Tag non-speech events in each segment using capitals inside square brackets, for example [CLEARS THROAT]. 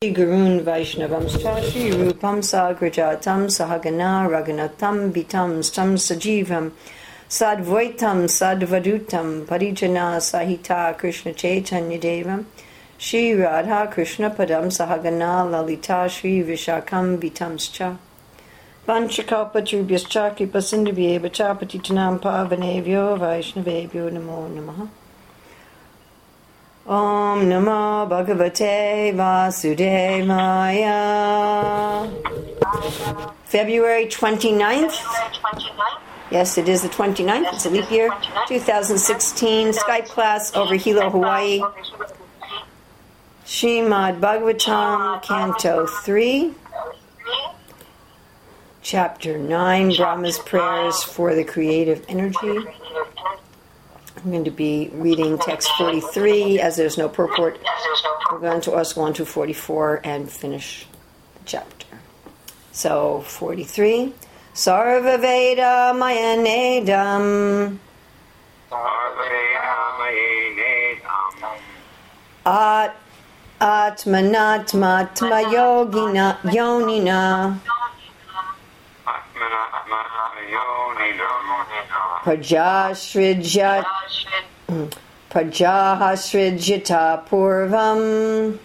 Gurun Vaishnavamscha Shri Rupam Sagrajatam Sahagana Raghunatam Vitam Stam Sajivam Sadvaitam Sadvadutam Parijana Sahita Krishna Chaitanya Devam Shri Radha Krishna Padam Sahagana Lalita Shri Vishakam Vitamscha Vanchakalpatrubhyascha Kipasindhibhye Bachapatitanam Pavanevyo Vaishnavebhyo Namo Namaha Om Namo Bhagavate Vasudevaya. February 29th. Yes, it is the 29th. It's a leap year. 2016 Skype class over Hilo, Hawaii. Shrimad Bhagavatam, Canto 3. Chapter 9 Brahma's Prayers for the Creative Energy. I'm going to be reading text 43 as there's no purport. We're going to also go to 44 and finish the chapter. So 43. Sarva Veda Mayanedam At Atmanatmatma Yogina Yonina Prajashrijat Prajahasrijita Purvam.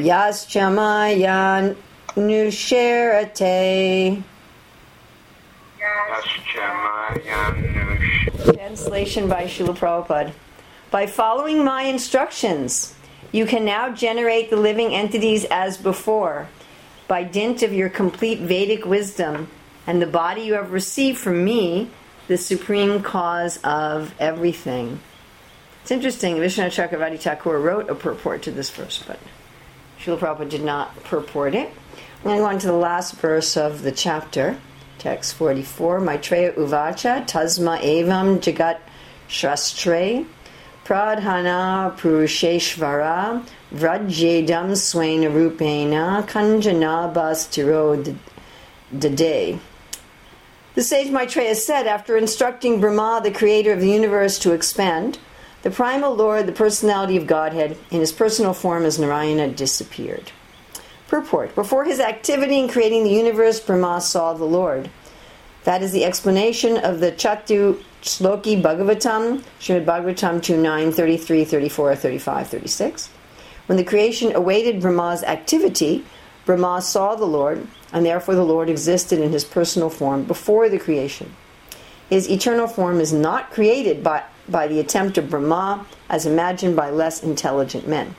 Yaschamaya Nusherate. Translation by Srila Prabhupada. By following my instructions, you can now generate the living entities as before, by dint of your complete Vedic wisdom and the body you have received from me, the supreme cause of everything. It's interesting, Vishvanath Chakravarti Thakur wrote a purport to this verse, but Srila Prabhupada did not purport it. I'm going to go on to the last verse of the chapter, text 44. Maitreya Uvacha, Tasma Evam Jagat Shastre, Pradhana Purusheshvara, Vrajyedam Swena Rupena, Kanjanabastiro Dade. The sage Maitreya said, after instructing Brahma, the creator of the universe, to expand, the primal Lord, the personality of Godhead, in his personal form as Narayana, disappeared. Purport Before his activity in creating the universe, Brahma saw the Lord. That is the explanation of the Chatu Sloki Bhagavatam, Srimad Bhagavatam 2 9, 33, 34, 35, 36. When the creation awaited Brahma's activity, Brahma saw the Lord, and therefore the Lord existed in his personal form before the creation. His eternal form is not created by, by the attempt of Brahma as imagined by less intelligent men.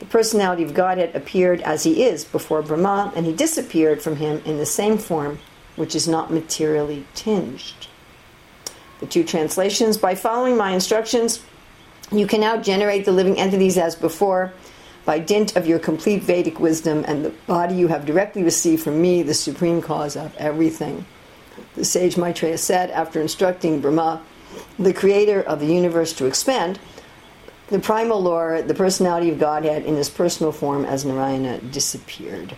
The personality of Godhead appeared as he is before Brahma, and he disappeared from him in the same form, which is not materially tinged. The two translations By following my instructions, you can now generate the living entities as before by dint of your complete Vedic wisdom and the body you have directly received from me, the supreme cause of everything. The sage Maitreya said after instructing Brahma, the creator of the universe, to expand, the primal Lord, the personality of Godhead in his personal form as Narayana, disappeared.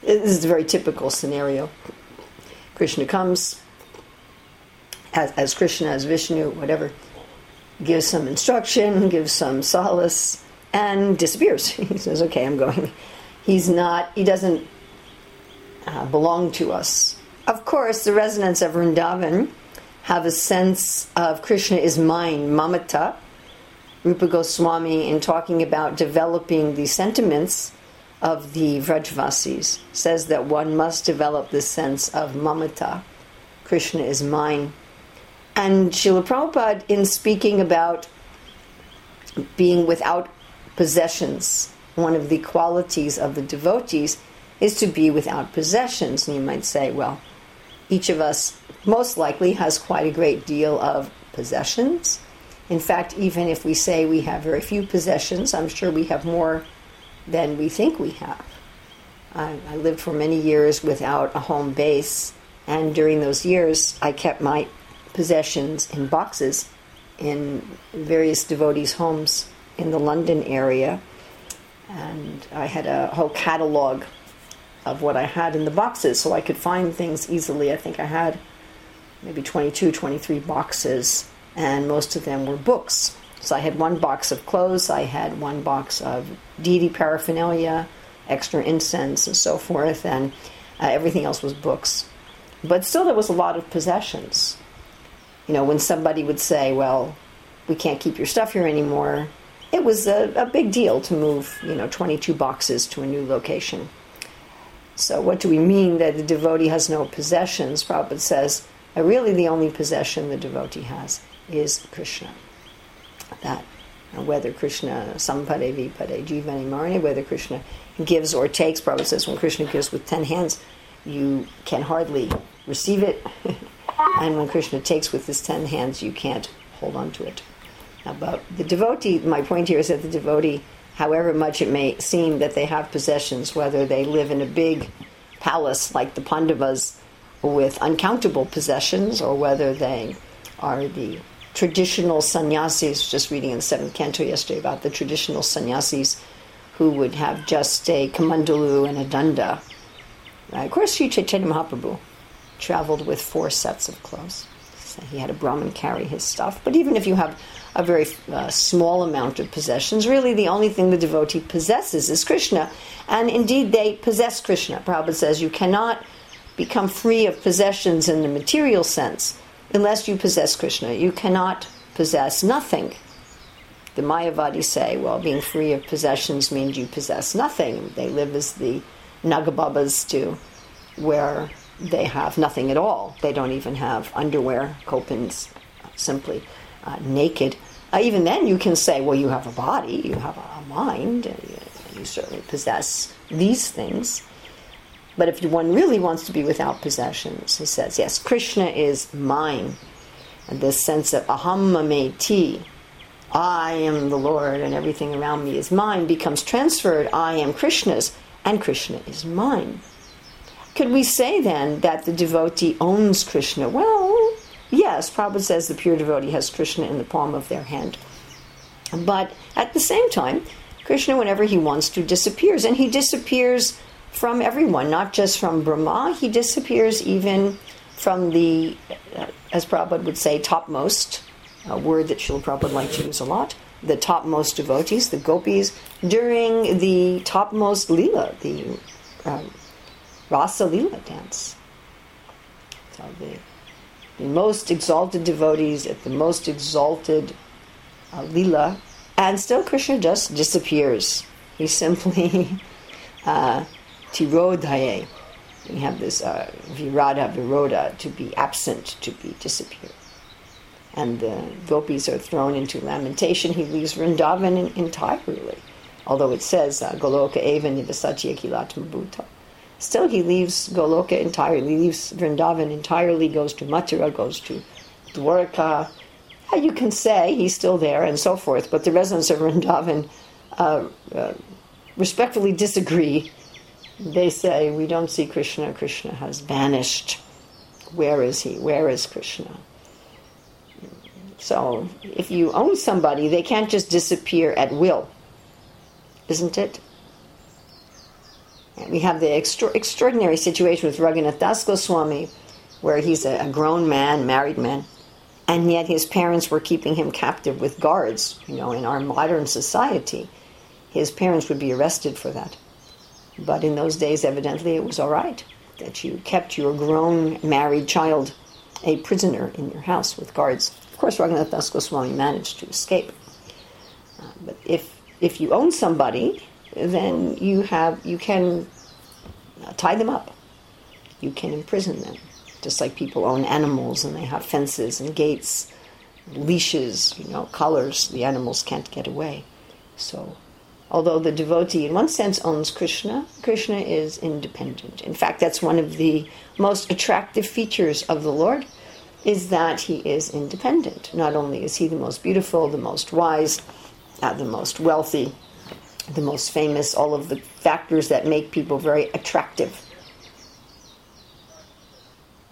This is a very typical scenario. Krishna comes as, as Krishna, as Vishnu, whatever, gives some instruction, gives some solace, and disappears. [LAUGHS] He says, "Okay, I'm going." He's not. He doesn't uh, belong to us. Of course, the residents of Vrindavan have a sense of Krishna is mine, mamata. Rupa Goswami, in talking about developing the sentiments of the Vrajvasis, says that one must develop this sense of mamata. Krishna is mine. And Srila Prabhupada, in speaking about being without possessions. One of the qualities of the devotees is to be without possessions. And you might say, well, each of us most likely has quite a great deal of possessions. In fact, even if we say we have very few possessions, I'm sure we have more than we think we have. I, I lived for many years without a home base, and during those years, I kept my possessions in boxes in various devotees' homes in the London area, and I had a whole catalog of what I had in the boxes so I could find things easily. I think I had maybe 22, 23 boxes, and most of them were books. So I had one box of clothes, I had one box of deity paraphernalia, extra incense, and so forth, and uh, everything else was books. But still, there was a lot of possessions. You know, when somebody would say, Well, we can't keep your stuff here anymore, it was a, a big deal to move, you know, 22 boxes to a new location. So, what do we mean that the devotee has no possessions? Prabhupada says, uh, really, the only possession the devotee has is Krishna that. Whether Krishna sampade vipade jivani marne, whether Krishna gives or takes, Prabhupada says when Krishna gives with ten hands, you can hardly receive it. [LAUGHS] and when Krishna takes with his ten hands, you can't hold on to it. But the devotee, my point here is that the devotee, however much it may seem that they have possessions, whether they live in a big palace like the Pandavas with uncountable possessions, or whether they are the traditional sannyasis, just reading in the seventh canto yesterday about the traditional sannyasis who would have just a kamandalu and a danda. Right? Of course, Sri Chaitanya Mahaprabhu traveled with four sets of clothes. So he had a Brahmin carry his stuff. But even if you have a very uh, small amount of possessions, really the only thing the devotee possesses is Krishna. And indeed, they possess Krishna. Prabhupada says you cannot become free of possessions in the material sense unless you possess Krishna. You cannot possess nothing. The Mayavadis say, well, being free of possessions means you possess nothing. They live as the Nagababas do, where they have nothing at all. They don't even have underwear, kopins, simply uh, naked. Uh, even then, you can say, well, you have a body, you have a mind, and you, you certainly possess these things. But if one really wants to be without possessions, he says, yes, Krishna is mine. And this sense of aham mameti, I am the Lord and everything around me is mine, becomes transferred, I am Krishna's, and Krishna is mine. Could we say then that the devotee owns Krishna? Well, yes, Prabhupada says the pure devotee has Krishna in the palm of their hand. But at the same time, Krishna, whenever he wants to, disappears. And he disappears from everyone, not just from Brahma. He disappears even from the, uh, as Prabhupada would say, topmost, a word that Srila Prabhupada liked to use a lot, the topmost devotees, the gopis, during the topmost lila, the um, Rasa Lila dance. So the, the most exalted devotees at the most exalted uh, lila, and still Krishna just disappears. He simply [LAUGHS] uh. We have this uh, virada, viroda, to be absent, to be disappear. And the gopis are thrown into lamentation. He leaves Vrindavan entirely. Although it says, uh, Goloka eva nivasatya kilatma. Still, he leaves Goloka entirely, leaves Vrindavan entirely, goes to Mathura, goes to Dwarka. You can say he's still there and so forth, but the residents of Vrindavan uh, uh, respectfully disagree they say, We don't see Krishna, Krishna has vanished. Where is he? Where is Krishna? So, if you own somebody, they can't just disappear at will, isn't it? We have the extra- extraordinary situation with Raghunath Das Goswami, where he's a, a grown man, married man, and yet his parents were keeping him captive with guards. You know, in our modern society, his parents would be arrested for that. But in those days, evidently, it was all right that you kept your grown married child a prisoner in your house with guards. Of course, Raghunath Das Goswami managed to escape. Uh, but if if you own somebody, then you have you can tie them up. You can imprison them, just like people own animals and they have fences and gates, leashes, you know, collars. The animals can't get away. So although the devotee, in one sense, owns Krishna, Krishna is independent. In fact, that's one of the most attractive features of the Lord, is that he is independent. Not only is he the most beautiful, the most wise, uh, the most wealthy, the most famous, all of the factors that make people very attractive.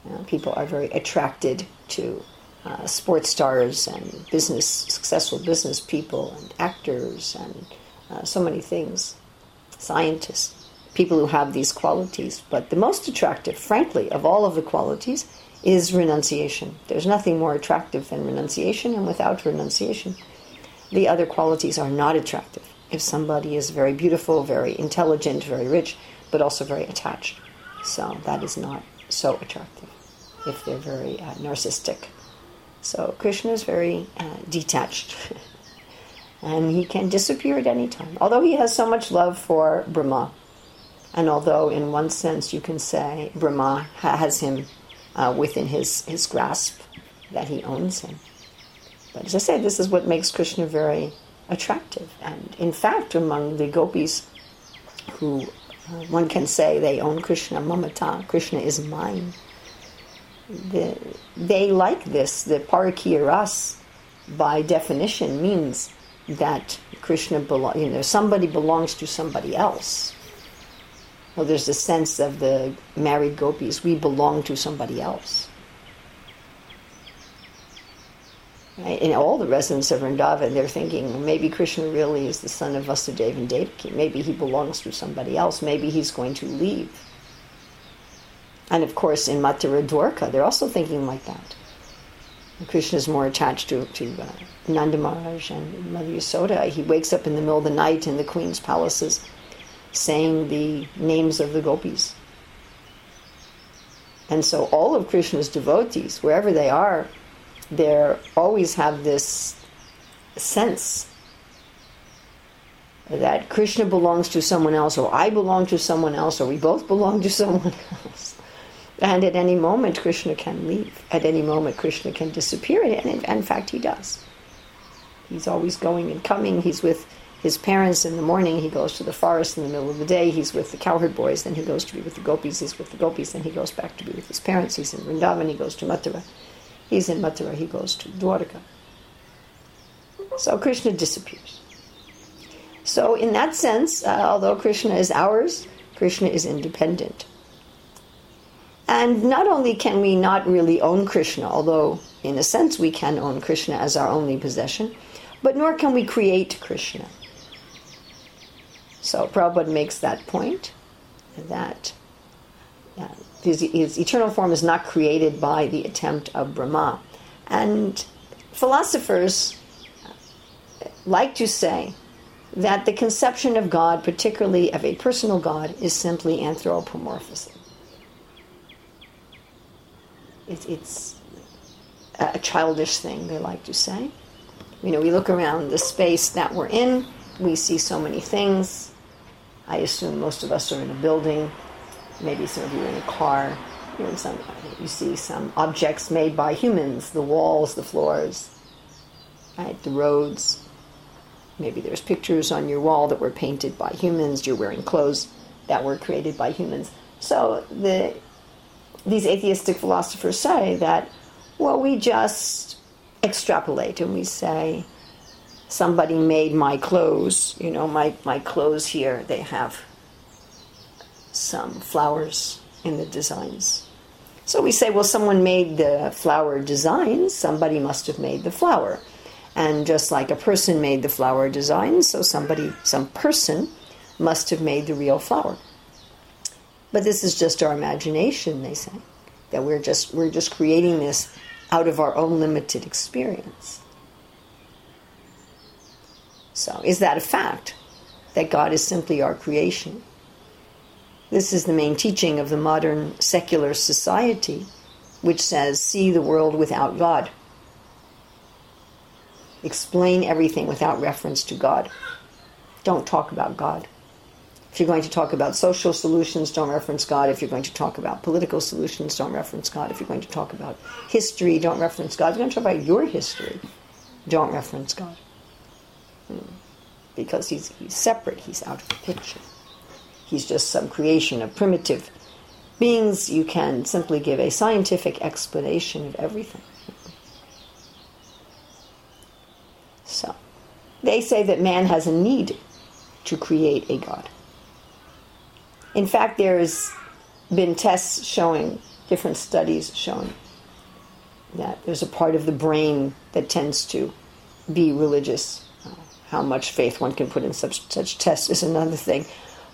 You know, people are very attracted to uh, sports stars and business, successful business people and actors and uh, so many things, scientists, people who have these qualities. But the most attractive, frankly, of all of the qualities is renunciation. There's nothing more attractive than renunciation, and without renunciation, the other qualities are not attractive. If somebody is very beautiful, very intelligent, very rich, but also very attached, so that is not so attractive if they're very uh, narcissistic. So Krishna is very uh, detached. [LAUGHS] and he can disappear at any time. Although he has so much love for Brahma, and although in one sense you can say Brahma has him uh, within his, his grasp, that he owns him. But as I say, this is what makes Krishna very attractive. And in fact, among the gopis who uh, one can say they own Krishna, mamata, Krishna is mine. The, they like this. The parakiya ras, by definition, means that Krishna belong, you know, somebody belongs to somebody else. Well, there's a sense of the married gopis, we belong to somebody else. In all the residents of Vrindavan, they're thinking maybe Krishna really is the son of Vasudeva and Devaki. Maybe he belongs to somebody else. Maybe he's going to leave. And of course, in Mathura Dwarka, they're also thinking like that. Krishna is more attached to, to uh, Nanda Maharaj and Mother Yasoda. He wakes up in the middle of the night in the queen's palaces saying the names of the gopis. And so all of Krishna's devotees, wherever they are, they always have this sense that Krishna belongs to someone else, or I belong to someone else, or we both belong to [LAUGHS] someone else. And at any moment, Krishna can leave. At any moment, Krishna can disappear. And in, fact, he does. He's always going and coming. He's with his parents in the morning. He goes to the forest in the middle of the day. He's with the cowherd boys. Then he goes to be with the gopis. He's with the gopis. Then he goes back to be with his parents. He's in Vrindavan. He goes to Mathura. He's in Mathura. He goes to Dwarka. So Krishna disappears. So, in that sense, uh, although Krishna is ours, Krishna is independent. And not only can we not really own Krishna, although in a sense we can own Krishna as our only possession, but nor can we create Krishna. So Prabhupada makes that point that uh, his, his, eternal form is not created by the attempt of Brahma. And philosophers like to say that the conception of God, particularly of a personal God, is simply anthropomorphism. It, it's a childish thing, they like to say. You know, we look around the space that we're in, we see so many things. I assume most of us are in a building, maybe some of you in a car. You're in some, you see some objects made by humans the walls, the floors, right, the roads. Maybe there's pictures on your wall that were painted by humans. You're wearing clothes that were created by humans. So the these atheistic philosophers say that, well, we just extrapolate and we say, somebody made my clothes, you know, my, my clothes here, they have some flowers in the designs. So we say, well, someone made the flower designs, somebody must have made the flower. And just like a person made the flower design, so somebody, some person must have made the real flower. But this is just our imagination, they say. That we're just we're just creating this out of our own limited experience. So, is that a fact? That God is simply our creation? This is the main teaching of the modern secular society, which says, see the world without God. Explain everything without reference to God. Don't talk about God. If you're going to talk about social solutions, don't reference God. If you're going to talk about political solutions, don't reference God. If you're going to talk about history, don't reference God. If you're going to talk about your history, don't reference God. Hmm. Because he's, he's separate, he's out of the picture. He's just some creation of primitive beings. You can simply give a scientific explanation of everything. So, they say that man has a need to create a God. In fact, there's been tests showing, different studies showing, that there's a part of the brain that tends to be religious. Uh, how much faith one can put in such, such tests is another thing.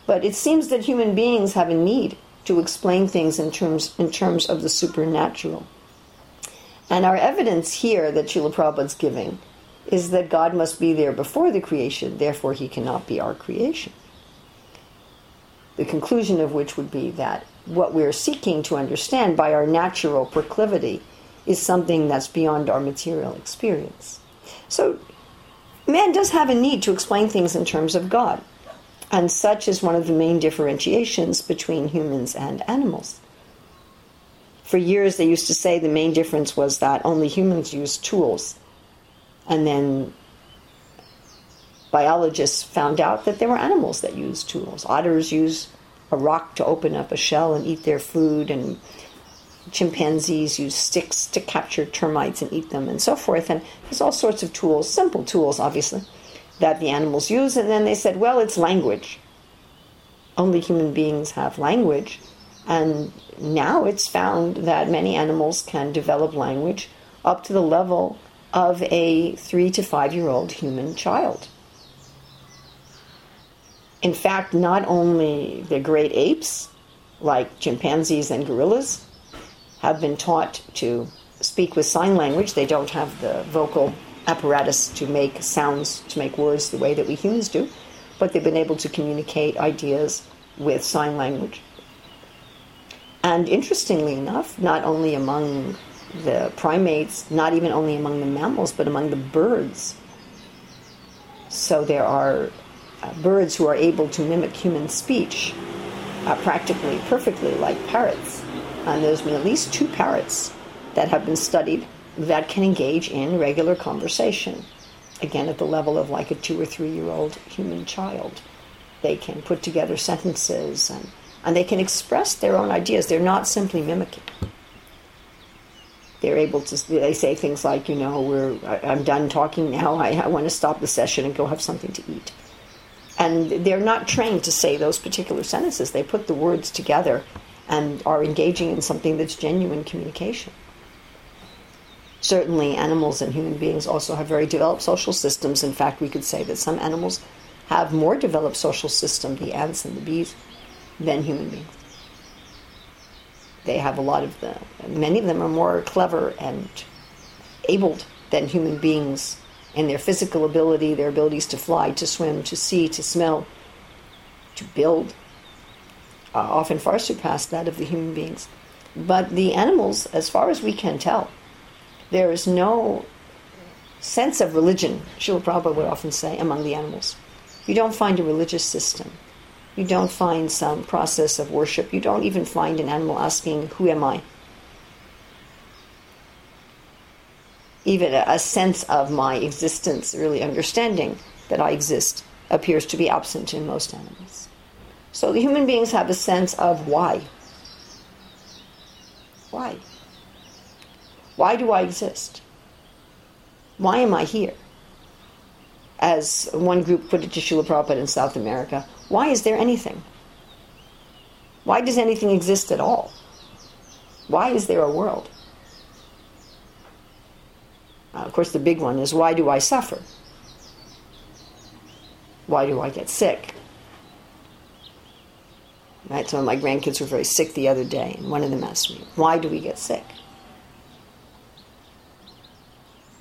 But it seems that human beings have a need to explain things in terms, in terms of the supernatural. And our evidence here that Srila Prabhupada's giving is that God must be there before the creation, therefore, he cannot be our creation. The conclusion of which would be that what we're seeking to understand by our natural proclivity is something that's beyond our material experience. So, man does have a need to explain things in terms of God, and such is one of the main differentiations between humans and animals. For years, they used to say the main difference was that only humans use tools and then biologists found out that there were animals that use tools. Otters use a rock to open up a shell and eat their food, and chimpanzees use sticks to capture termites and eat them, and so forth. And there's all sorts of tools, simple tools, obviously, that the animals use. And then they said, well, it's language. Only human beings have language. And now it's found that many animals can develop language up to the level of a three to five year old human child. In fact, not only the great apes, like chimpanzees and gorillas, have been taught to speak with sign language, they don't have the vocal apparatus to make sounds, to make words the way that we humans do, but they've been able to communicate ideas with sign language. And interestingly enough, not only among the primates, not even only among the mammals, but among the birds. So there are uh, birds who are able to mimic human speech uh, practically perfectly, like parrots. And there's been at least two parrots that have been studied that can engage in regular conversation. Again, at the level of like a two or three year old human child. They can put together sentences and, and they can express their own ideas. They're not simply mimicking they're able to they say things like you know we're i'm done talking now I, I, want to stop the session and go have something to eat and they're not trained to say those particular sentences they put the words together and are engaging in something that's genuine communication certainly animals and human beings also have very developed social systems in fact we could say that some animals have more developed social system the ants and the bees than human beings they have a lot of the, many of them are more clever and abled than human beings in their physical ability, their abilities to fly, to swim, to see, to smell, to build, uh, often far surpass that of the human beings. But the animals, as far as we can tell, there is no sense of religion, Srila Prabhupada would often say, among the animals. You don't find a religious system. You don't find some process of worship. You don't even find an animal asking, Who am I? Even a, a sense of my existence, really understanding that I exist, appears to be absent in most animals. So human beings have a sense of why. Why? Why do I exist? Why am I here? As one group put it to Srila Prabhupada in South America, why is there anything? Why does anything exist at all? Why is there a world? Uh, of course, the big one is why do I suffer? Why do I get sick? Right, some of my grandkids were very sick the other day, and one of them asked me, Why do we get sick?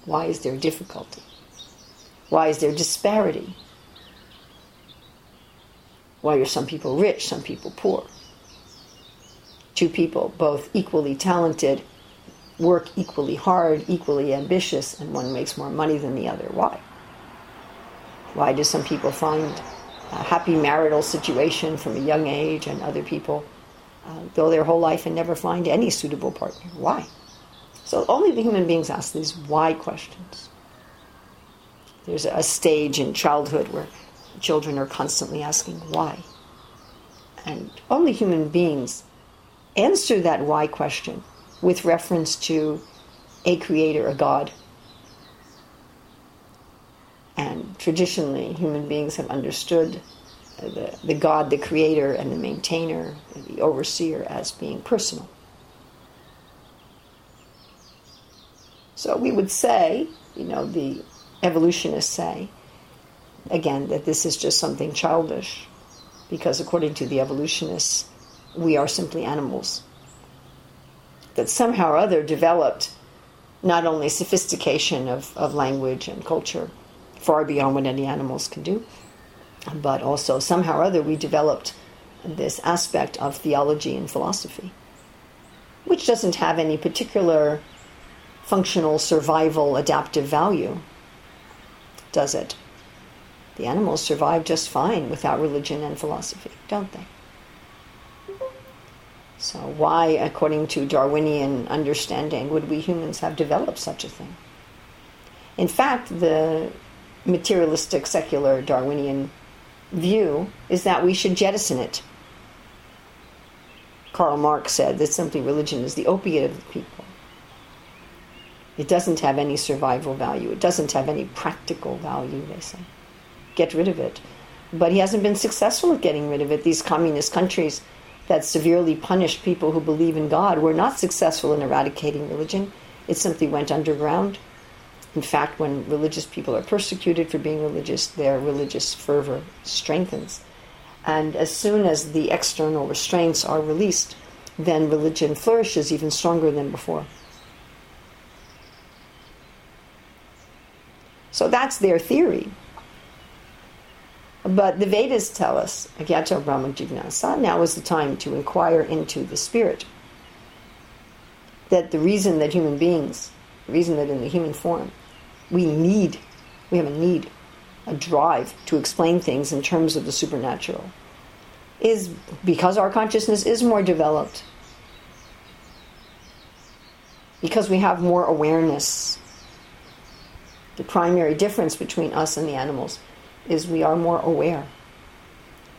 Why is there difficulty? Why is there disparity? Why are some people rich, some people poor? Two people, both equally talented, work equally hard, equally ambitious, and one makes more money than the other. Why? Why do some people find a happy marital situation from a young age and other people uh, go their whole life and never find any suitable partner? Why? So only the human beings ask these why questions. There's a stage in childhood where children are constantly asking why. And only human beings answer that why question with reference to a creator, a God. And traditionally, human beings have understood the, the God, the creator, and the maintainer, the overseer, as being personal. So we would say, you know, the evolutionists say, again, that this is just something childish, because according to the evolutionists, we are simply animals. That somehow or other developed not only sophistication of, of language and culture, far beyond what any animals can do, but also somehow or other we developed this aspect of theology and philosophy, which doesn't have any particular functional survival adaptive value, does it? The animals survive just fine without religion and philosophy, don't they? So, why, according to Darwinian understanding, would we humans have developed such a thing? In fact, the materialistic, secular Darwinian view is that we should jettison it. Karl Marx said that simply religion is the opiate of the people. It doesn't have any survival value, it doesn't have any practical value, they say. Get rid of it. But he hasn't been successful at getting rid of it. These communist countries that severely punished people who believe in God were not successful in eradicating religion. It simply went underground. In fact, when religious people are persecuted for being religious, their religious fervor strengthens. And as soon as the external restraints are released, then religion flourishes even stronger than before. So that's their theory. But the Vedas tell us, Agyato Brahma Jignasa, now is the time to inquire into the spirit. That the reason that human beings, the reason that in the human form, we need, we have a need, a drive to explain things in terms of the supernatural, is because our consciousness is more developed. Because we have more awareness. The primary difference between us and the animals is we are more aware.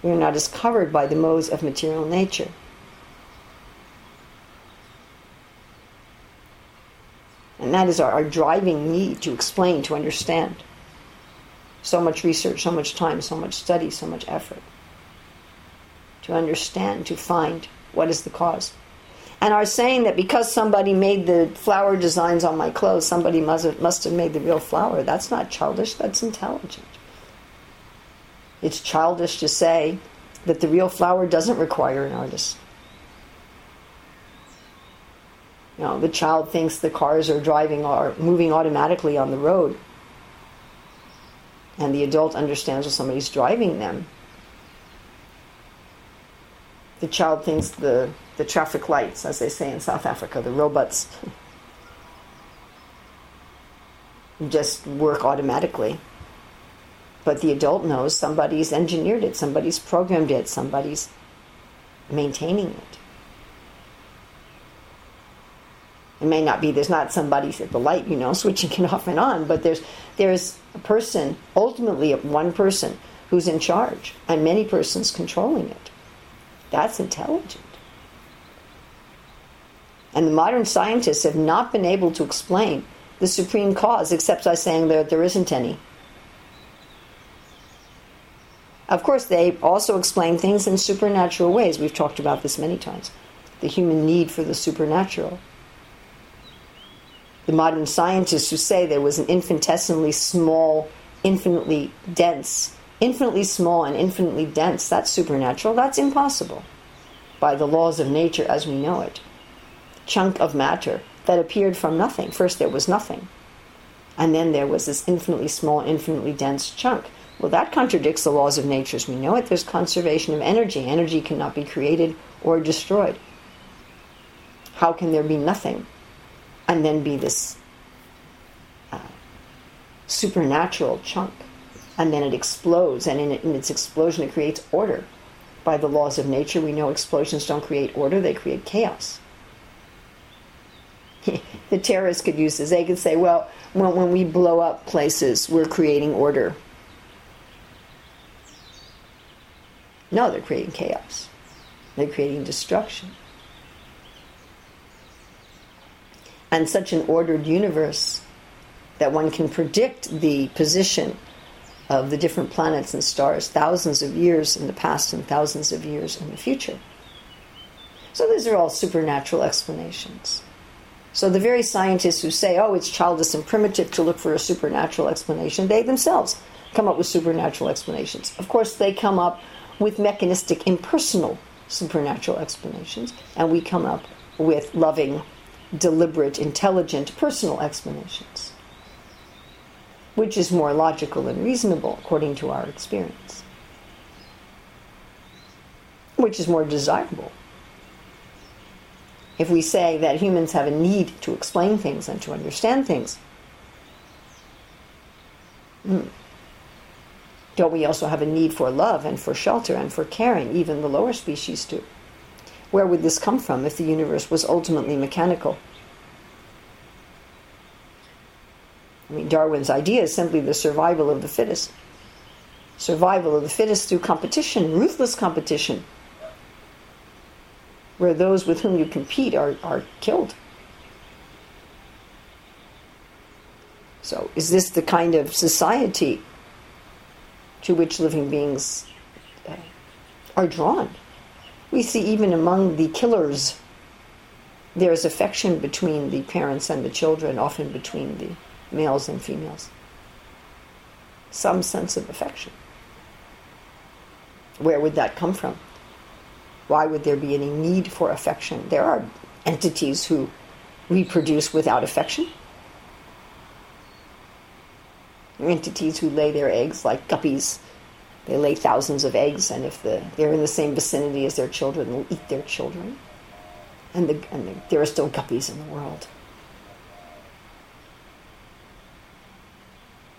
We are not as covered by the modes of material nature. And that is our, our, driving need to explain, to understand. So much research, so much time, so much study, so much effort. To understand, to find what is the cause. And are saying that because somebody made the flower designs on my clothes, somebody must have, must have made the real flower, that's not childish, that's intelligent. It's childish to say that the real flower doesn't require an artist. You know, the child thinks the cars are driving or moving automatically on the road. And the adult understands when somebody's driving them. The child thinks the, the traffic lights, as they say in South Africa, the robots, [LAUGHS] just work automatically. But the adult knows somebody's engineered it, somebody's programmed it, somebody's maintaining it. It may not be there's not somebody at the light, you know, [LAUGHS] switching it off and on, but there's there's a person, ultimately one person who's in charge, and many persons controlling it. That's intelligent. And the modern scientists have not been able to explain the supreme cause except by saying that there isn't any. Of course, they also explain things in supernatural ways. We've talked about this many times. The human need for the supernatural. The modern scientists who say there was an infinitesimally small, infinitely dense, infinitely small and infinitely dense, that's supernatural, that's impossible by the laws of nature as we know it. Chunk of matter that appeared from nothing. First there was nothing. And then there was this infinitely small, infinitely dense chunk. Well, that contradicts the laws of nature as we know it. There's conservation of energy. Energy cannot be created or destroyed. How can there be nothing and then be this uh, supernatural chunk? And then it explodes, and in, in its explosion, it creates order. By the laws of nature, we know explosions don't create order, they create chaos. The terrorists could use this. They could say, well, when, when we blow up places, we're creating order No, they're creating chaos. They're creating destruction. And such an ordered universe that one can predict the position of the different planets and stars thousands of years in the past and thousands of years in the future. So these are all supernatural explanations. So the very scientists who say, oh, it's childish and primitive to look for a supernatural explanation, they themselves come up with supernatural explanations. Of course, they come up with mechanistic, impersonal supernatural explanations, and we come up with loving, deliberate, intelligent, personal explanations, which is more logical and reasonable according to our experience, which is more desirable. If we say that humans have a need to explain things and to understand things, hmm, don't we also have a need for love and for shelter and for caring? Even the lower species do. Where would this come from if the universe was ultimately mechanical? I mean, Darwin's idea is simply the survival of the fittest. Survival of the fittest through competition, ruthless competition, where those with whom you compete are, are killed. So, is this the kind of society to which living beings uh, are drawn? We see even among the killers, there's affection between the parents and the children, often between the males and females. Some sense of affection. Where would that come from? Why would there be any need for affection? There are entities who reproduce without affection. Entities who lay their eggs like guppies they lay thousands of eggs, and if the, they're in the same vicinity as their children, they'll eat their children. And, the, and the, there are still guppies in the world.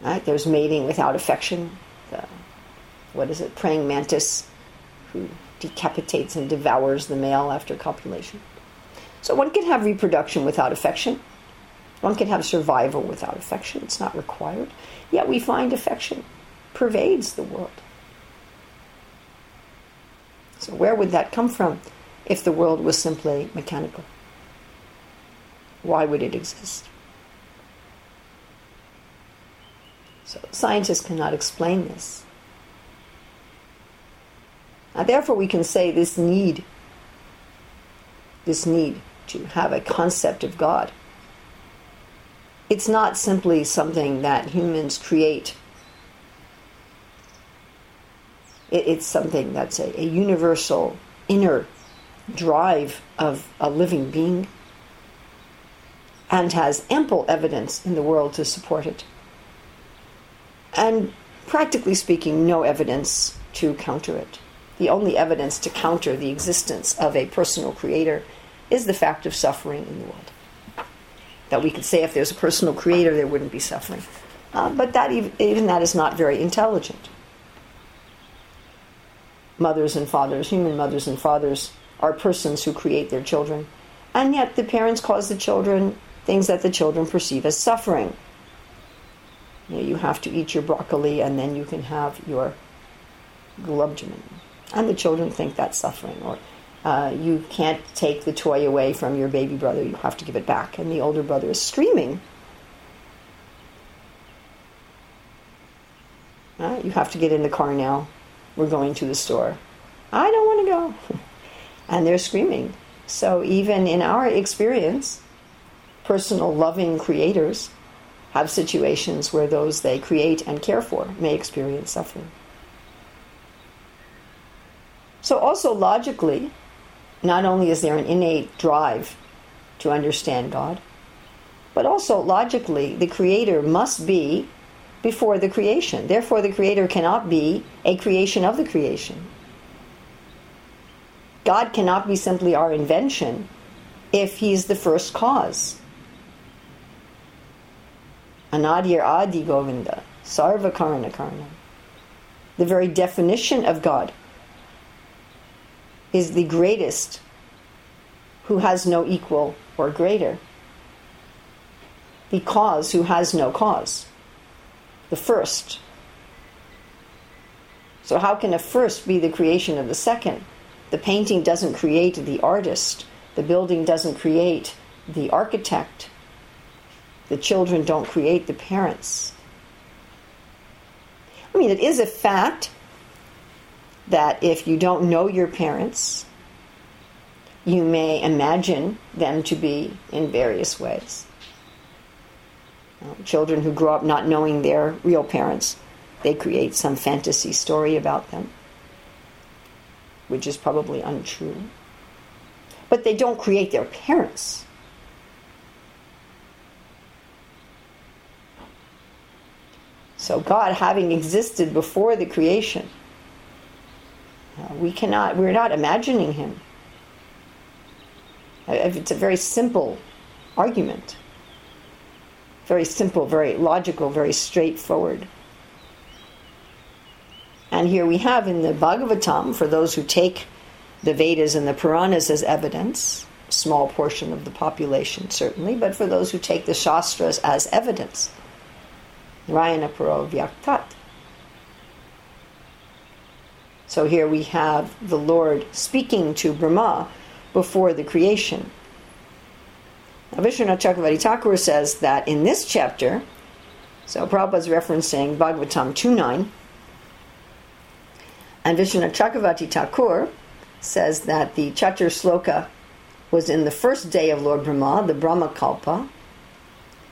Right? There's mating without affection. The, what is it? Praying mantis, who decapitates and devours the male after copulation. So one can have reproduction without affection. One can have survival without affection. It's not required. Yet we find affection pervades the world. So, where would that come from if the world was simply mechanical? Why would it exist? So, scientists cannot explain this. And therefore, we can say this need, this need to have a concept of God, it's not simply something that humans create It, it's something that's a, a universal inner drive of a living being and has ample evidence in the world to support it. And practically speaking, no evidence to counter it. The only evidence to counter the existence of a personal creator is the fact of suffering in the world. That we could say if there's a personal creator, there wouldn't be suffering. Uh, but that even, even that is not very intelligent mothers and fathers, human mothers and fathers, are persons who create their children. And yet the parents cause the children things that the children perceive as suffering. You, know, you have to eat your broccoli and then you can have your gulabjaman. And the children think that's suffering. Or uh, you can't take the toy away from your baby brother, you have to give it back. And the older brother is screaming. Uh, you have to get in the car now we're going to the store. I don't want to go. [LAUGHS] and they're screaming. So, even in our experience, personal loving creators have situations where those they create and care for may experience suffering. So, also logically, not only is there an innate drive to understand God, but also logically, the Creator must be before the creation. Therefore, the Creator cannot be a creation of the creation. God cannot be simply our invention if He's the first cause. Anadir Adi Govinda, Sarva Karana Karna. The very definition of God is the greatest who has no equal or greater. The cause who has no cause the first. So, how can a first be the creation of the second? The painting doesn't create the artist, the building doesn't create the architect, the children don't create the parents. I mean, it is a fact that if you don't know your parents, you may imagine them to be in various ways. Children who grow up not knowing their real parents, they create some fantasy story about them, which is probably untrue. But they don't create their parents. So, God, having existed before the creation, we cannot, we're not imagining Him. Uh, it's a very simple argument. Very simple, very logical, very straightforward. And here we have in the Bhagavatam, for those who take the Vedas and the Puranas as evidence, small portion of the population certainly, but for those who take the Shastras as evidence, Rayana Paro Vyaktat. So here we have the Lord speaking to Brahma before the creation. Now, Vishvanath Chakravarti Thakur says that in this chapter, so Prabhupada is referencing Bhagavatam 2.9, and Vishvanath Chakravarti Thakur says that the Chatur Sloka was in the first day of Lord Brahma, the Brahma Kalpa,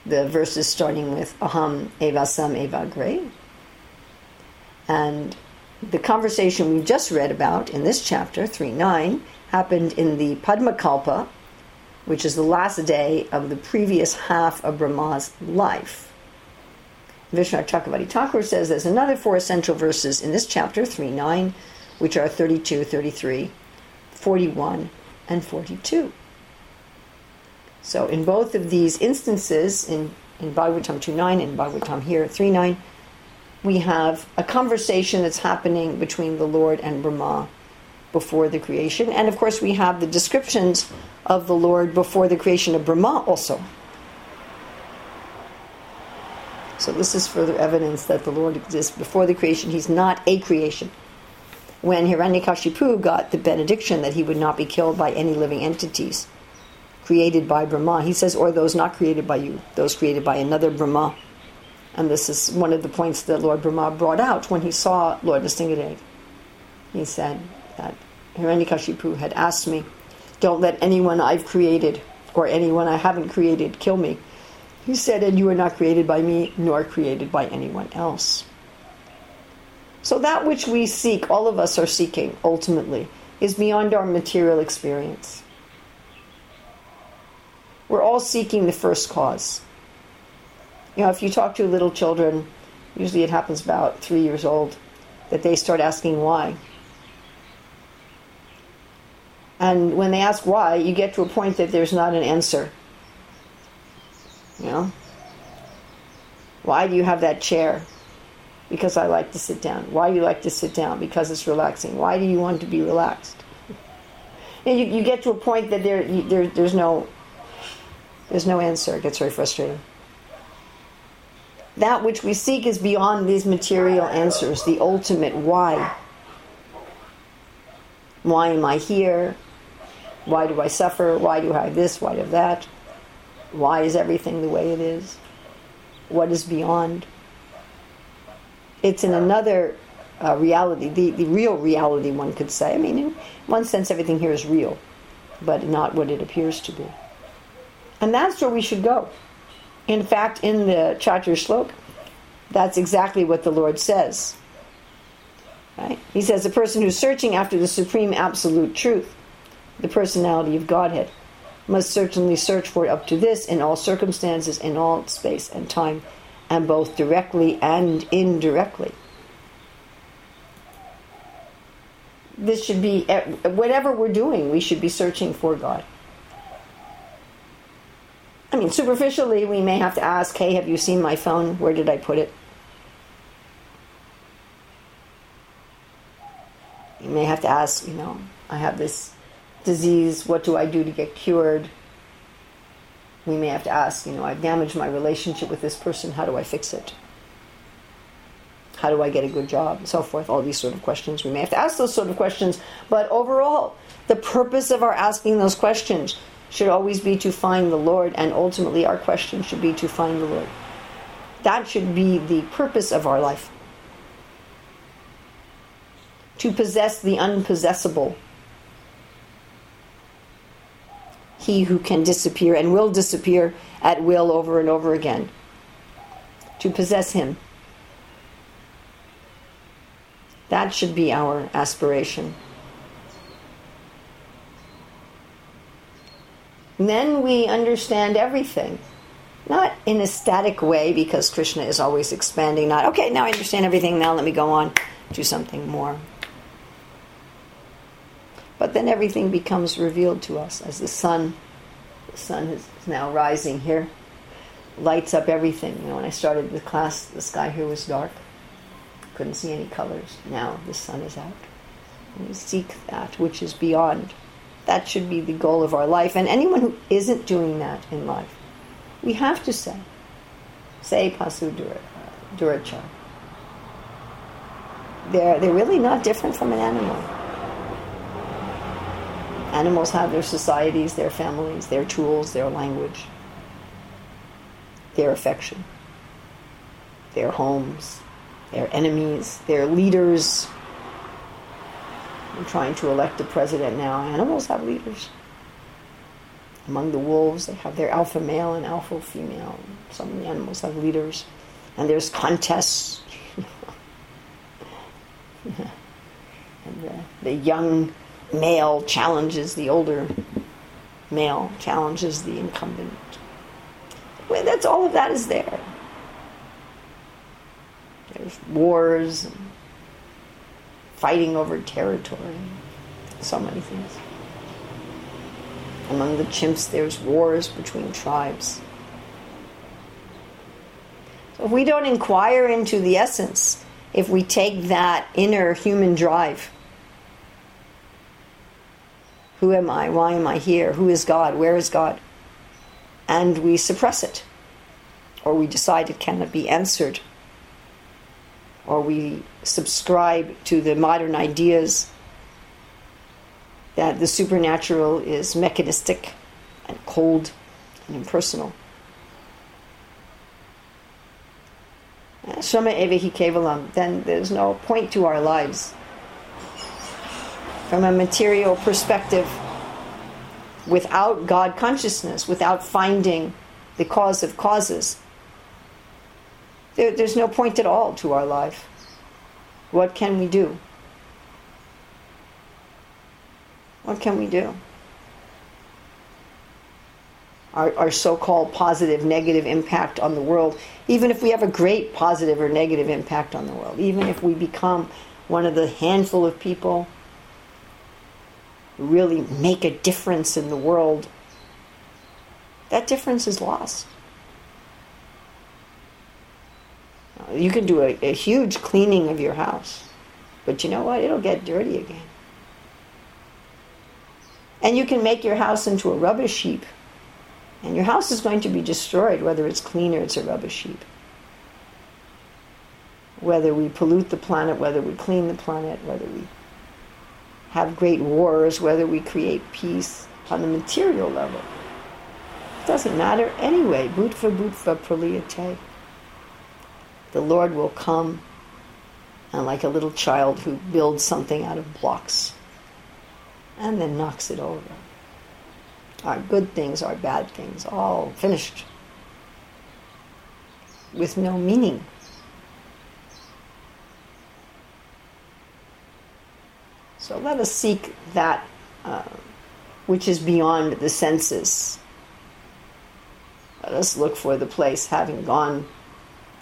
the verses starting with Aham Evasam Evagre. And the conversation we just read about in this chapter, 3 9, happened in the Padma Kalpa, which is the last day of the previous half of Brahma's life. Vishvanath Chakravarti Thakur says there's another four essential verses in this chapter, 3 9, which are 32, 33, 41, and 42. So in both of these instances, in, in Bhagavatam 2 9 and Bhagavatam here 3 9, we have a conversation that's happening between the Lord and Brahma before the creation. And of course, we have the descriptions of the Lord before the creation of Brahma also. So this is further evidence that the Lord exists before the creation. He's not a creation. When Hiranyakashipu got the benediction that he would not be killed by any living entities created by Brahma, he says, or those not created by you, those created by another Brahma. And this is one of the points that Lord Brahma brought out when he saw Lord Nrsingadev. He said that Hiranyakashipu had asked me, Don't let anyone I've created or anyone I haven't created kill me. He said, And you are not created by me, nor created by anyone else. So that which we seek, all of us are seeking ultimately, is beyond our material experience. We're all seeking the first cause. You know, if you talk to little children, usually it happens about three years old, that they start asking why. And when they ask why, you get to a point that there's not an answer. You know? Why do you have that chair? Because I like to sit down. Why do you like to sit down? Because it's relaxing. Why do you want to be relaxed? And [LAUGHS] you, you get to a point that there, you, there, there's no, there's no answer. It gets very frustrating. That which we seek is beyond these material answers. The ultimate why. Why am I here? Why do I suffer? Why do I have this? Why do I have that? Why is everything the way it is? What is beyond? It's in another uh, reality, the, the real reality, one could say. I mean, in one sense, everything here is real, but not what it appears to be. And that's where we should go. In fact, in the Chatur Shlok, that's exactly what the Lord says. Right? He says, the person who's searching after the supreme absolute truth, the personality of Godhead, must certainly search for it up to this in all circumstances, in all space and time, and both directly and indirectly. This should be, eh, whatever we're doing, we should be searching for God. I mean, [CLEARS THROAT] superficially, we may have to ask, hey, have you seen my phone? Where did I put it? You may have to ask, you know, I have this disease, what do I do to get cured? We may have to ask, you know, I've damaged my relationship with this person, how do I fix it? How do I get a good job? And so forth, all these sort of questions. We may have to ask those sort of questions, but overall, the purpose of our asking those questions should always be to find the Lord, and ultimately, our question should be to find the Lord. That should be the purpose of our life. To possess the unpossessable he who can disappear and will disappear at will over and over again. To possess him. That should be our aspiration. Then we understand everything. not in a static way because Krishna is always expanding, not, okay, now I understand everything, now let me go on, do something more. But then everything becomes revealed to us as the sun, the sun is now rising here, lights up everything. You know, when I started the class, the sky here was dark. Couldn't see any colors. Now the sun is out. We seek that which is beyond. That should be the goal of our life. And anyone who isn't doing that in life, we have to say, say Pasu Duracha. They're, they're really not different from an animal. Animals have their societies, their families, their tools, their language, their affection, their homes, their enemies, their leaders. Trying to elect a president now. Animals have leaders. Among the wolves, they have their alpha male and alpha female. Some of the animals have leaders. And there's contests. [LAUGHS] and the, the young male challenges the older male, challenges the incumbent. Well, that's all of that is there. There's wars, and fighting over territory, so many things. Among the chimps, there's wars between tribes. So if we don't inquire into the essence, if we take that inner human drive, who am I? Why am I here? Who is God? Where is God? And we suppress it. Or we decide it cannot be answered. Or we subscribe to the modern ideas that the supernatural is mechanistic and cold and impersonal. Shama Evehi Kevalam, then there's no point to our lives. From a material perspective, without God consciousness, without finding the cause of causes, there, there's no point at all to our life. What can we do? What can we do? Our, our so called positive, negative impact on the world, even if we have a great positive or negative impact on the world, even if we become one of the handful of people who really make a difference in the world, that difference is lost. You can do a, a huge cleaning of your house, but you know what? It'll get dirty again. And you can make your house into a rubbish heap. And your house is going to be destroyed, whether it's clean or it's a rubbish heap. Whether we pollute the planet, whether we clean the planet, whether we have great wars, whether we create peace on the material level. It doesn't matter anyway. Bhutva bhutva praliyate. The Lord will come and like a little child who builds something out of blocks and then knocks it over. Our good things, our bad things, all finished with no meaning. So let us seek that uh, which is beyond the senses. Let us look for the place having gone.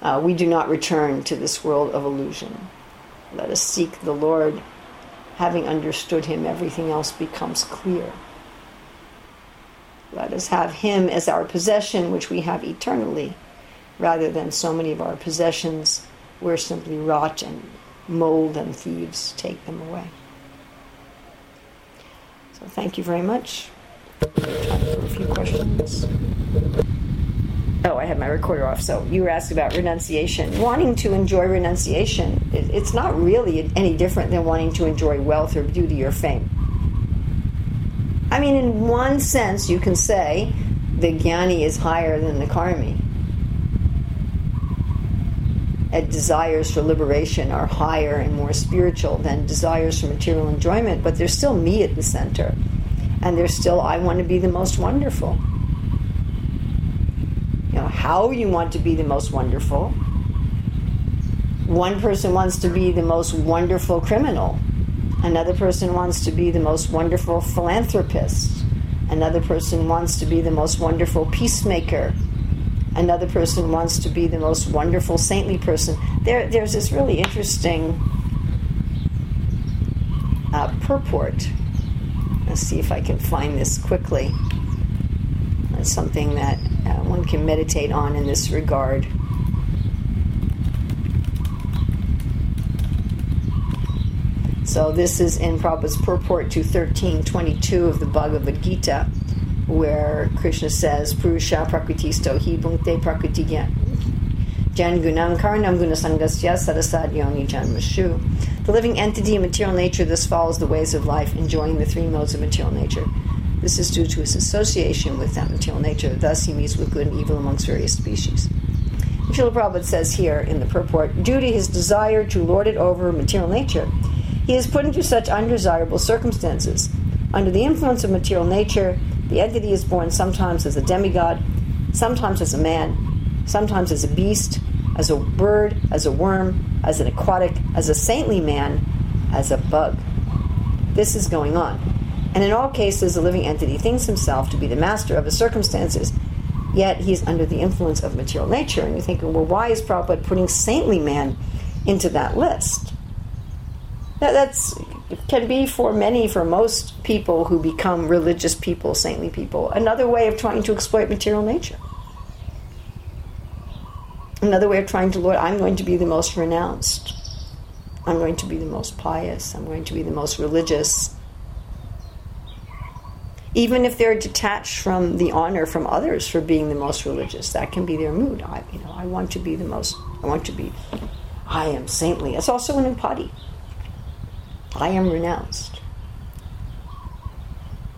Uh, we do not return to this world of illusion. Let us seek the Lord having understood him, everything else becomes clear. Let us have him as our possession, which we have eternally, rather than so many of our possessions where simply rot and mold and thieves take them away. So thank you very much. A few questions. Oh, I had my recorder off. So you were asked about renunciation. Wanting to enjoy renunciation, it's not really any different than wanting to enjoy wealth or beauty or fame. I mean, in one sense, you can say the jnani is higher than the karmi. And desires for liberation are higher and more spiritual than desires for material enjoyment, but there's still me at the center. And there's still, I want to be the most wonderful how you want to be the most wonderful. One person wants to be the most wonderful criminal. Another person wants to be the most wonderful philanthropist. Another person wants to be the most wonderful peacemaker. Another person wants to be the most wonderful, saintly person. There, there's this really interesting uh, purport. Let's see if I can find this quickly. It's something that can meditate on in this regard. So this is in Prabhupada's purport to 1322 of the Bhagavad Gita, where Krishna says, Purusha prakritisto hi bhunkte prakriti jan gunam karnam gunasangasya sarasad yoni janmashu. The living entity in material nature thus follows the ways of life, enjoying the three modes of material nature. This is due to his association with that material nature. Thus, he meets with good and evil amongst various species. Srila Prabhupada says here in the purport, due to his desire to lord it over material nature, he is put into such undesirable circumstances. Under the influence of material nature, the entity is born sometimes as a demigod, sometimes as a man, sometimes as a beast, as a bird, as a worm, as an aquatic, as a saintly man, as a bug. This is going on. And in all cases, the living entity thinks himself to be the master of his circumstances, yet he is under the influence of material nature. And you're thinking, well, why is Prabhupada putting saintly man into that list? That, that's can be for many, for most people who become religious people, saintly people, another way of trying to exploit material nature. Another way of trying to, Lord, I'm going to be the most renounced. I'm going to be the most pious. I'm going to be the most religious. Even if they're detached from the honor from others for being the most religious, that can be their mood. I, you know, I want to be the most. I want to be. I am saintly. It's also an empati. I am renounced.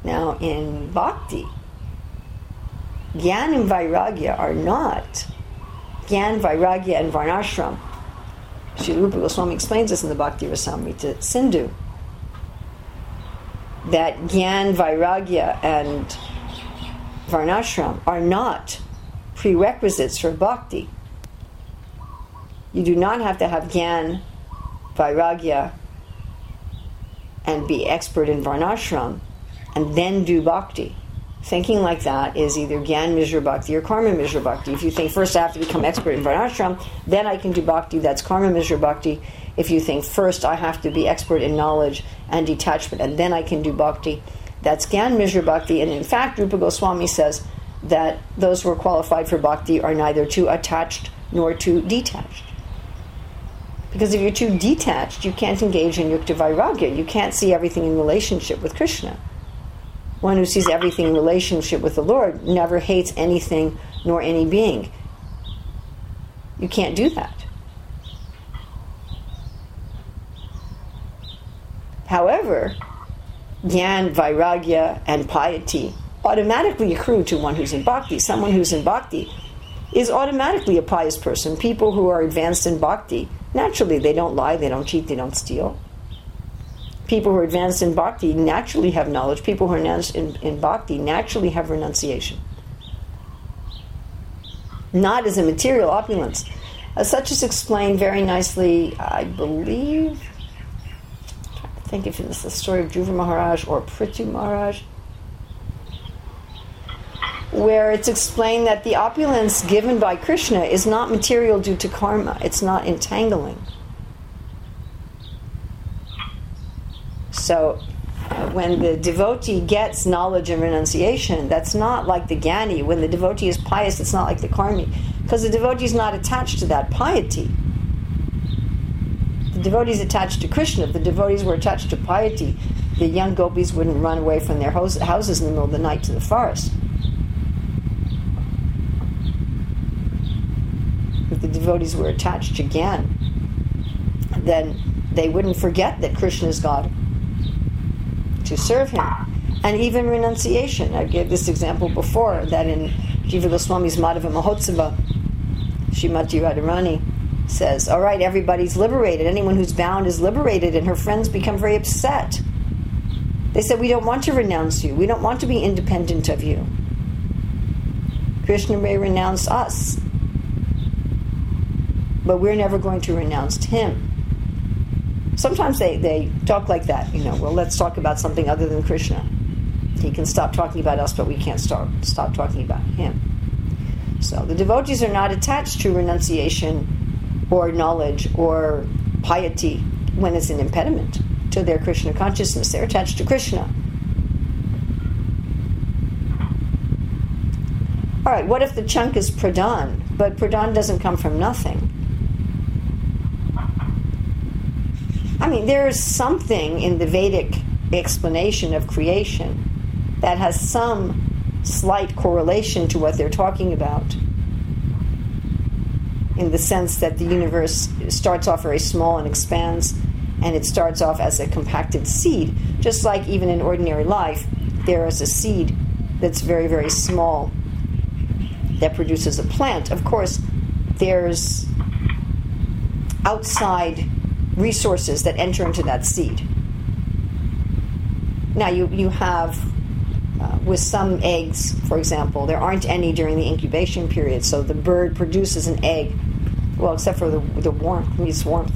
Now, in bhakti, Gyan and Vairagya are not Gyan, Vairagya, and Varnashram. Sri Rupa Goswami explains this in the Bhakti Rasamrita Sindhu. That Gyan, Vairagya, and Varnashram are not prerequisites for bhakti. You do not have to have Gyan, Vairagya, and be expert in Varnashram and then do bhakti. Thinking like that is either Gyan Mishra Bhakti or Karma Mishra Bhakti. If you think first I have to become expert in Varnashram, then I can do bhakti, that's Karma Mishra Bhakti. If you think first I have to be expert in knowledge and detachment and then I can do bhakti, that's Gyan Mishra Bhakti. And in fact, Rupa Goswami says that those who are qualified for bhakti are neither too attached nor too detached. Because if you're too detached, you can't engage in yukta vairagya. You can't see everything in relationship with Krishna. One who sees everything in relationship with the Lord never hates anything nor any being. You can't do that. However, Gyan, Vairagya, and piety automatically accrue to one who's in bhakti. Someone who's in bhakti is automatically a pious person. People who are advanced in bhakti Naturally, they don't lie, they don't cheat, they don't steal. People who are advanced in bhakti naturally have knowledge. People who are advanced in, in bhakti naturally have renunciation. Not as a material opulence. Uh, such is explained very nicely, I believe. Think if it's the story of Dhruva Maharaj or Prithu Maharaj where it's explained that the opulence given by Krishna is not material due to karma, it's not entangling. So, when the devotee gets knowledge and renunciation, that's not like the Gyani. When the devotee is pious, it's not like the Karmi. Because the devotee is not attached to that piety. The devotee attached to Krishna. If the devotees were attached to piety, the young gopis wouldn't run away from their houses in the middle of the night to the forest. if the devotees were attached again, then they wouldn't forget that Krishna is God to serve him. And even renunciation. I gave this example before that in Jiva Goswami's Madhava Mahotsava, Shrimati Radharani says, All right, everybody's liberated. Anyone who's bound is liberated, and her friends become very upset. They said, We don't want to renounce you. We don't want to be independent of you. Krishna may renounce us, but we're never going to renounce him. Sometimes they, they talk like that, you know, well, let's talk about something other than Krishna. He can stop talking about us, but we can't stop, stop talking about him. So the devotees are not attached to renunciation or knowledge or piety when it's an impediment to their Krishna consciousness. They're attached to Krishna. All right, what if the chunk is pradhan, but pradhan doesn't come from nothing? I mean, there is something in the Vedic explanation of creation that has some slight correlation to what they're talking about. In the sense that the universe starts off very small and expands, and it starts off as a compacted seed, just like even in ordinary life, there is a seed that's very, very small that produces a plant. Of course, there's outside resources that enter into that seed. Now, you, you have, uh, with some eggs, for example, there aren't any during the incubation period, so the bird produces an egg, well, except for the, the warmth, needs warmth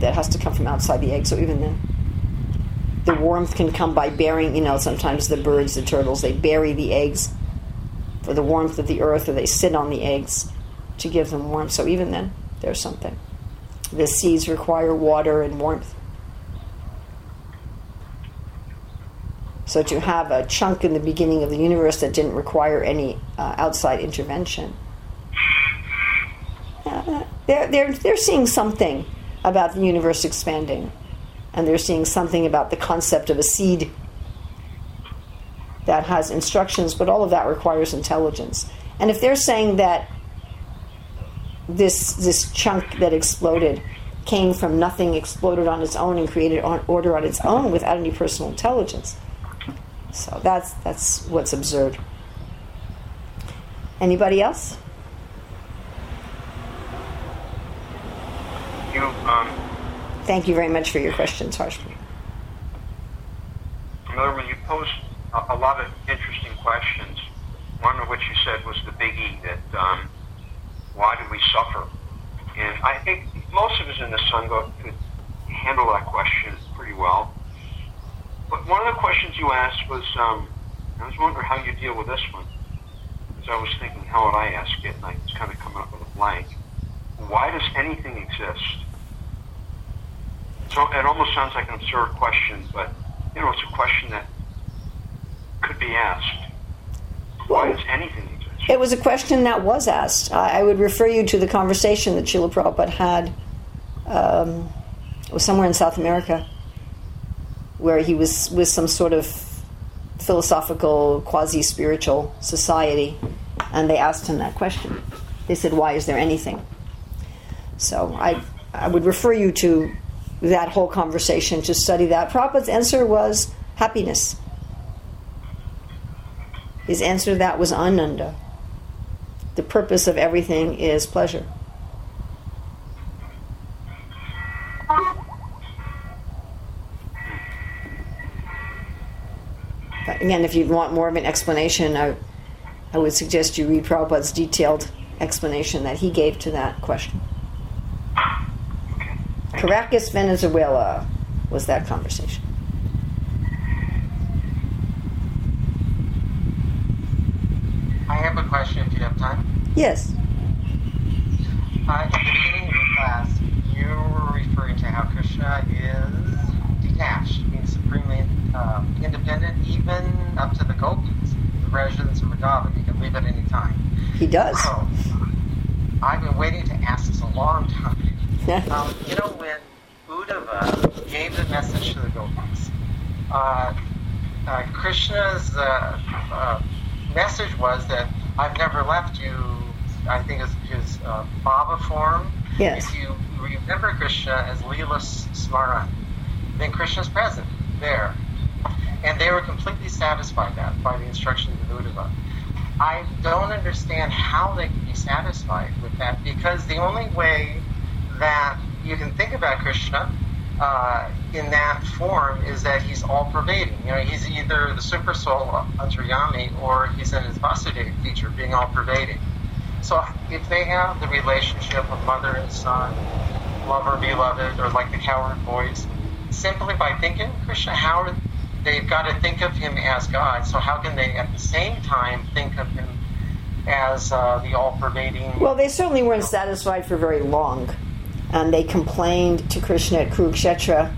that has to come from outside the egg, so even then. The warmth can come by burying, you know, sometimes the birds, the turtles, they bury the eggs for the warmth of the earth, or they sit on the eggs to give them warmth. So even then, there's something. The seeds require water and warmth. So to have a chunk in the beginning of the universe that didn't require any uh, outside intervention. They're, they're, they're seeing something about the universe expanding. And they're seeing something about the concept of a seed that has instructions, but all of that requires intelligence. And if they're saying that this this chunk that exploded came from nothing, exploded on its own, and created order on its own without any personal intelligence. So that's that's what's absurd. Anybody else? You. Um, Thank you very much for your questions, Harshman. Mother, you posed a, a, lot of interesting questions. One of which you said was the biggie that um, why do we suffer? And I think most of us in the Sangha could handle that question pretty well. But one of the questions you asked was, um, I was wondering how you deal with this one. Because I was thinking, how would I ask it? And I was kind of coming up with a blank. Why does anything exist? So it almost sounds like an absurd question, but you know, it's a question that could be asked. Why does anything it was a question that was asked. I, I would refer you to the conversation that Srila Prabhupada had um, was somewhere in South America where he was with some sort of philosophical, quasi spiritual society, and they asked him that question. They said, Why is there anything? So I, I would refer you to that whole conversation to study that. Prabhupada's answer was happiness. His answer to that was ananda the purpose of everything is pleasure. But again, if you want more of an explanation, I, I would suggest you read Prabhupada's detailed explanation that he gave to that question. Caracas, Venezuela was that conversation. I have a question if you have time. Yes. Uh, at the beginning of the class, you were referring to how Krishna is detached, means supremely uh, independent, even up to the gopis, the residents of Vrindavan. He can leave at any time. He does. So, I've been waiting to ask this a long time. Um, you know, when Uddhava gave the message to the gopis, uh, uh Krishna's uh, uh, message was that I've never left you. I think is his uh, Baba form. Yes. If you remember Krishna as Leela Smaran, then Krishna's present there. And they were completely satisfied that by the instructions of Uddhava. I don't understand how they can be satisfied with that because the only way that you can think about Krishna uh, in that form is that he's all pervading. You know, he's either the super soul Antaryami or he's in his Vasudeva feature, being all pervading. So if they have the relationship of mother and son, lover, beloved, or like the cowherd boys, simply by thinking Krishna, how are, they've got to think of him as God. So how can they at the same time think of him as uh, the all-pervading. Well, they certainly weren't satisfied for very long. And they complained to Krishna at Kurukshetra,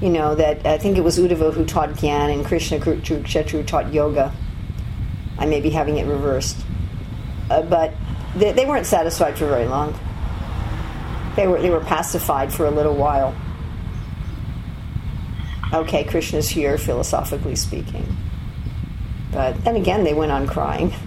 you know, that I think it was Uddhava who taught Gyan and Krishna Kurukshetra taught yoga. I may be having it reversed. Uh, but they, they weren't satisfied for very long. They were, they were pacified for a little while. Okay, Krishna's here, philosophically speaking. But then again, they went on crying. [LAUGHS]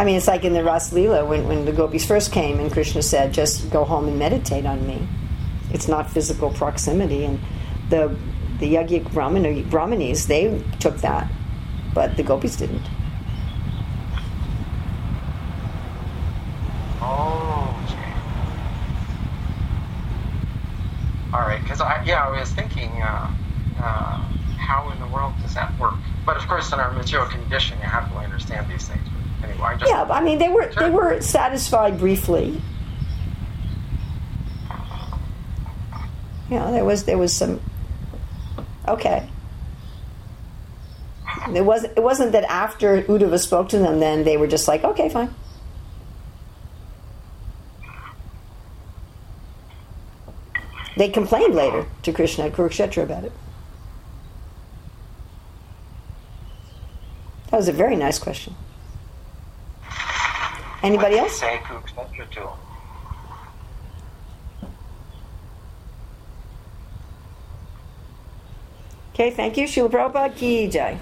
I mean, it's like in the Ras Lila when, when the gopis first came and Krishna said, just go home and meditate on me. It's not physical proximity. And the, the Yajnik Brahmana, Brahmanis, they took that, but the gopis didn't. Oh, okay. All right, because I yeah, I was thinking, uh, uh, how in the world does that work? But of course, in our material condition, you have to understand these things. I just Yeah, I mean, they were they were satisfied briefly. You know, there was there was some. Okay. It wasn't it wasn't that after Uddhava spoke to them, then they were just like, okay, fine. They complained later to Krishna at Kurukshetra about it. That was a very nice question. Anybody else? Say to him. Okay, thank you. Srila Prabhupada ki jai.